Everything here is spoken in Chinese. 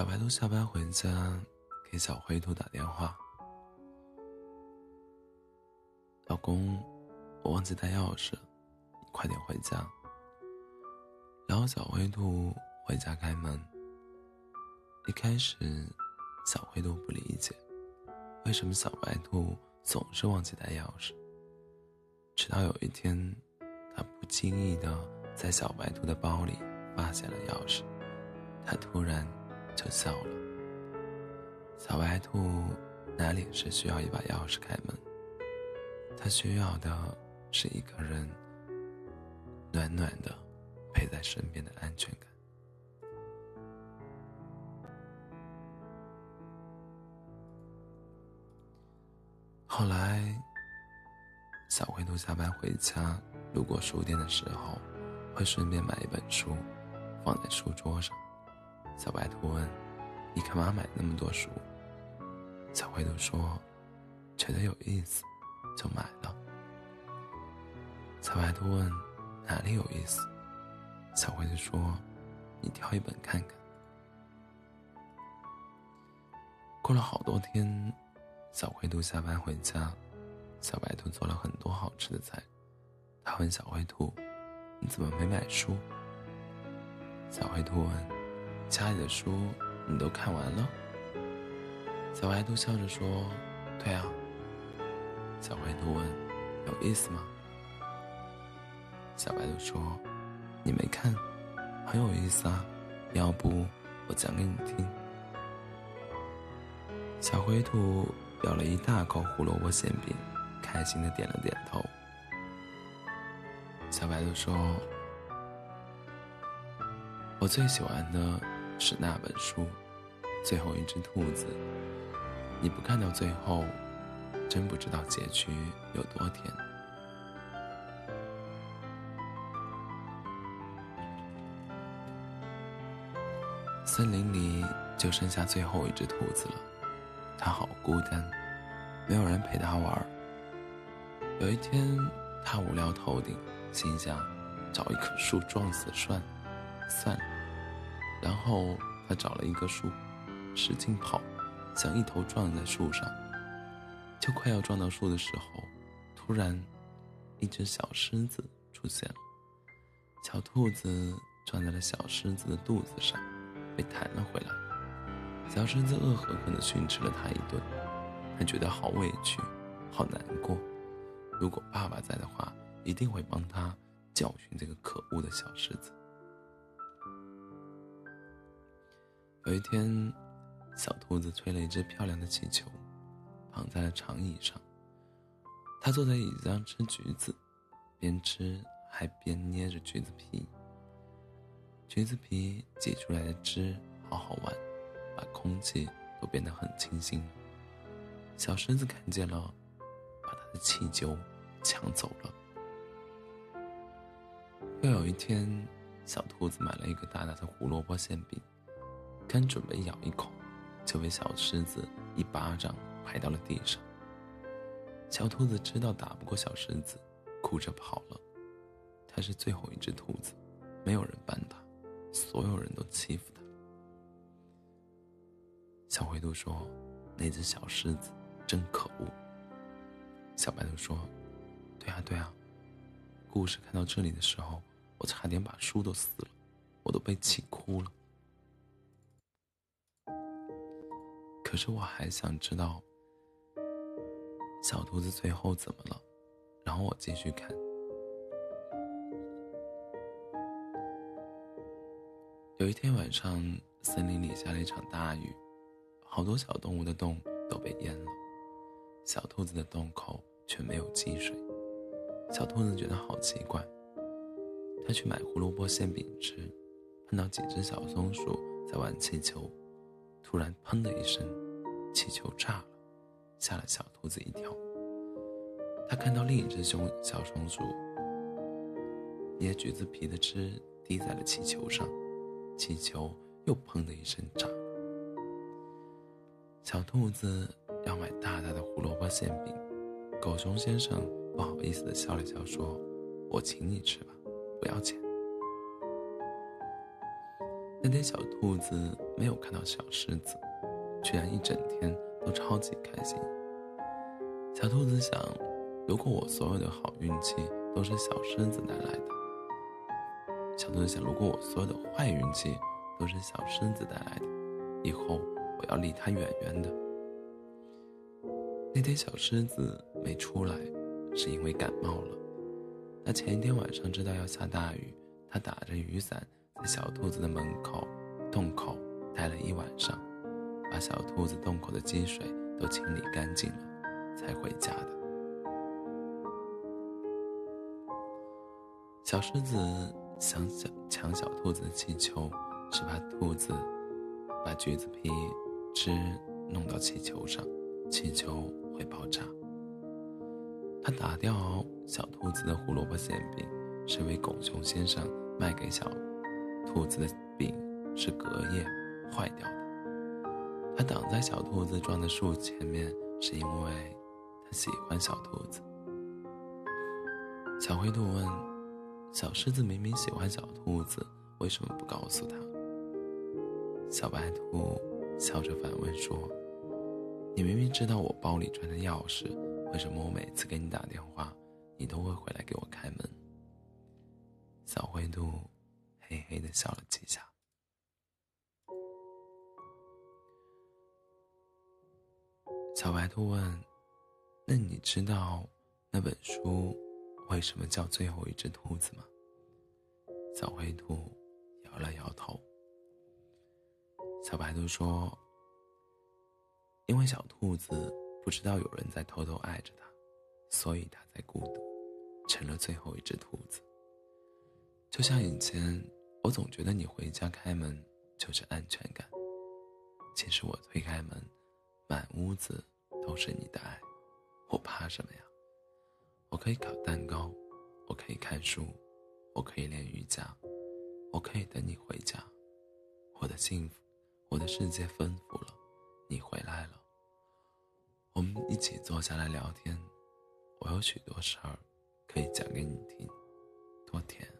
小白兔下班回家，给小灰兔打电话：“老公，我忘记带钥匙，你快点回家。”然后小灰兔回家开门。一开始，小灰兔不理解，为什么小白兔总是忘记带钥匙。直到有一天，他不经意的在小白兔的包里发现了钥匙，他突然。就笑了。小白兔哪里是需要一把钥匙开门？它需要的是一个人暖暖的陪在身边的安全感。后来，小灰兔下班回家，路过书店的时候，会顺便买一本书，放在书桌上。小白兔问：“你干嘛买那么多书？”小灰兔说：“觉得有意思，就买了。”小白兔问：“哪里有意思？”小灰兔说：“你挑一本看看。”过了好多天，小灰兔下班回家，小白兔做了很多好吃的菜。他问小灰兔：“你怎么没买书？”小灰兔问。家里的书你都看完了？小白兔笑着说：“对啊。”小灰兔问：“有意思吗？”小白兔说：“你没看，很有意思啊，要不我讲给你听。”小灰兔咬了一大口胡萝卜馅饼，开心的点了点头。小白兔说：“我最喜欢的。”是那本书，最后一只兔子。你不看到最后，真不知道结局有多甜。森林里就剩下最后一只兔子了，它好孤单，没有人陪它玩。有一天，它无聊透顶，心想：找一棵树撞死算，算了。然后他找了一棵树，使劲跑，想一头撞在树上。就快要撞到树的时候，突然，一只小狮子出现了。小兔子撞在了小狮子的肚子上，被弹了回来。小狮子恶狠狠地训斥了它一顿，他觉得好委屈，好难过。如果爸爸在的话，一定会帮他教训这个可恶的小狮子。有一天，小兔子吹了一只漂亮的气球，躺在了长椅上。它坐在椅子上吃橘子，边吃还边捏着橘子皮。橘子皮挤出来的汁好好玩，把空气都变得很清新。小狮子看见了，把它的气球抢走了。又有一天，小兔子买了一个大大的胡萝卜馅饼。刚准备咬一口，就被小狮子一巴掌拍到了地上。小兔子知道打不过小狮子，哭着跑了。它是最后一只兔子，没有人帮它，所有人都欺负它。小灰兔说：“那只小狮子真可恶。”小白兔说：“对啊，对啊。”故事看到这里的时候，我差点把书都撕了，我都被气哭了。可是我还想知道小兔子最后怎么了，然后我继续看。有一天晚上，森林里下了一场大雨，好多小动物的洞都被淹了，小兔子的洞口却没有积水。小兔子觉得好奇怪，它去买胡萝卜馅饼吃，碰到几只小松鼠在玩气球。突然，砰的一声，气球炸了，吓了小兔子一跳。他看到另一只熊小松鼠捏橘子皮的汁滴在了气球上，气球又砰的一声炸了。小兔子要买大大的胡萝卜馅饼，狗熊先生不好意思的笑了笑说：“我请你吃吧，不要钱。”那天小兔子没有看到小狮子，居然一整天都超级开心。小兔子想，如果我所有的好运气都是小狮子带来的，小兔子想，如果我所有的坏运气都是小狮子带来的，以后我要离它远远的。那天小狮子没出来，是因为感冒了。他前一天晚上知道要下大雨，他打着雨伞在小兔子的门口洞口待了一晚上，把小兔子洞口的积水都清理干净了，才回家的。小狮子想小抢小兔子的气球，是怕兔子把橘子皮汁弄到气球上。气球会爆炸。他打掉小兔子的胡萝卜馅饼，是为狗熊先生卖给小兔子的饼是隔夜坏掉的。他挡在小兔子撞的树前面，是因为他喜欢小兔子。小灰兔问：“小狮子明明喜欢小兔子，为什么不告诉他？”小白兔笑着反问说。你明明知道我包里装的钥匙，为什么我每次给你打电话，你都会回来给我开门？兔问：“那你知道那本书为什么叫《最后一只兔子》吗？”小灰兔摇了摇头。小白兔说。因为小兔子不知道有人在偷偷爱着它，所以它才孤独，成了最后一只兔子。就像以前，我总觉得你回家开门就是安全感。其实我推开门，满屋子都是你的爱，我怕什么呀？我可以烤蛋糕，我可以看书，我可以练瑜伽，我可以等你回家。我的幸福，我的世界丰富了，你回来了。我们一起坐下来聊天，我有许多事儿可以讲给你听。多甜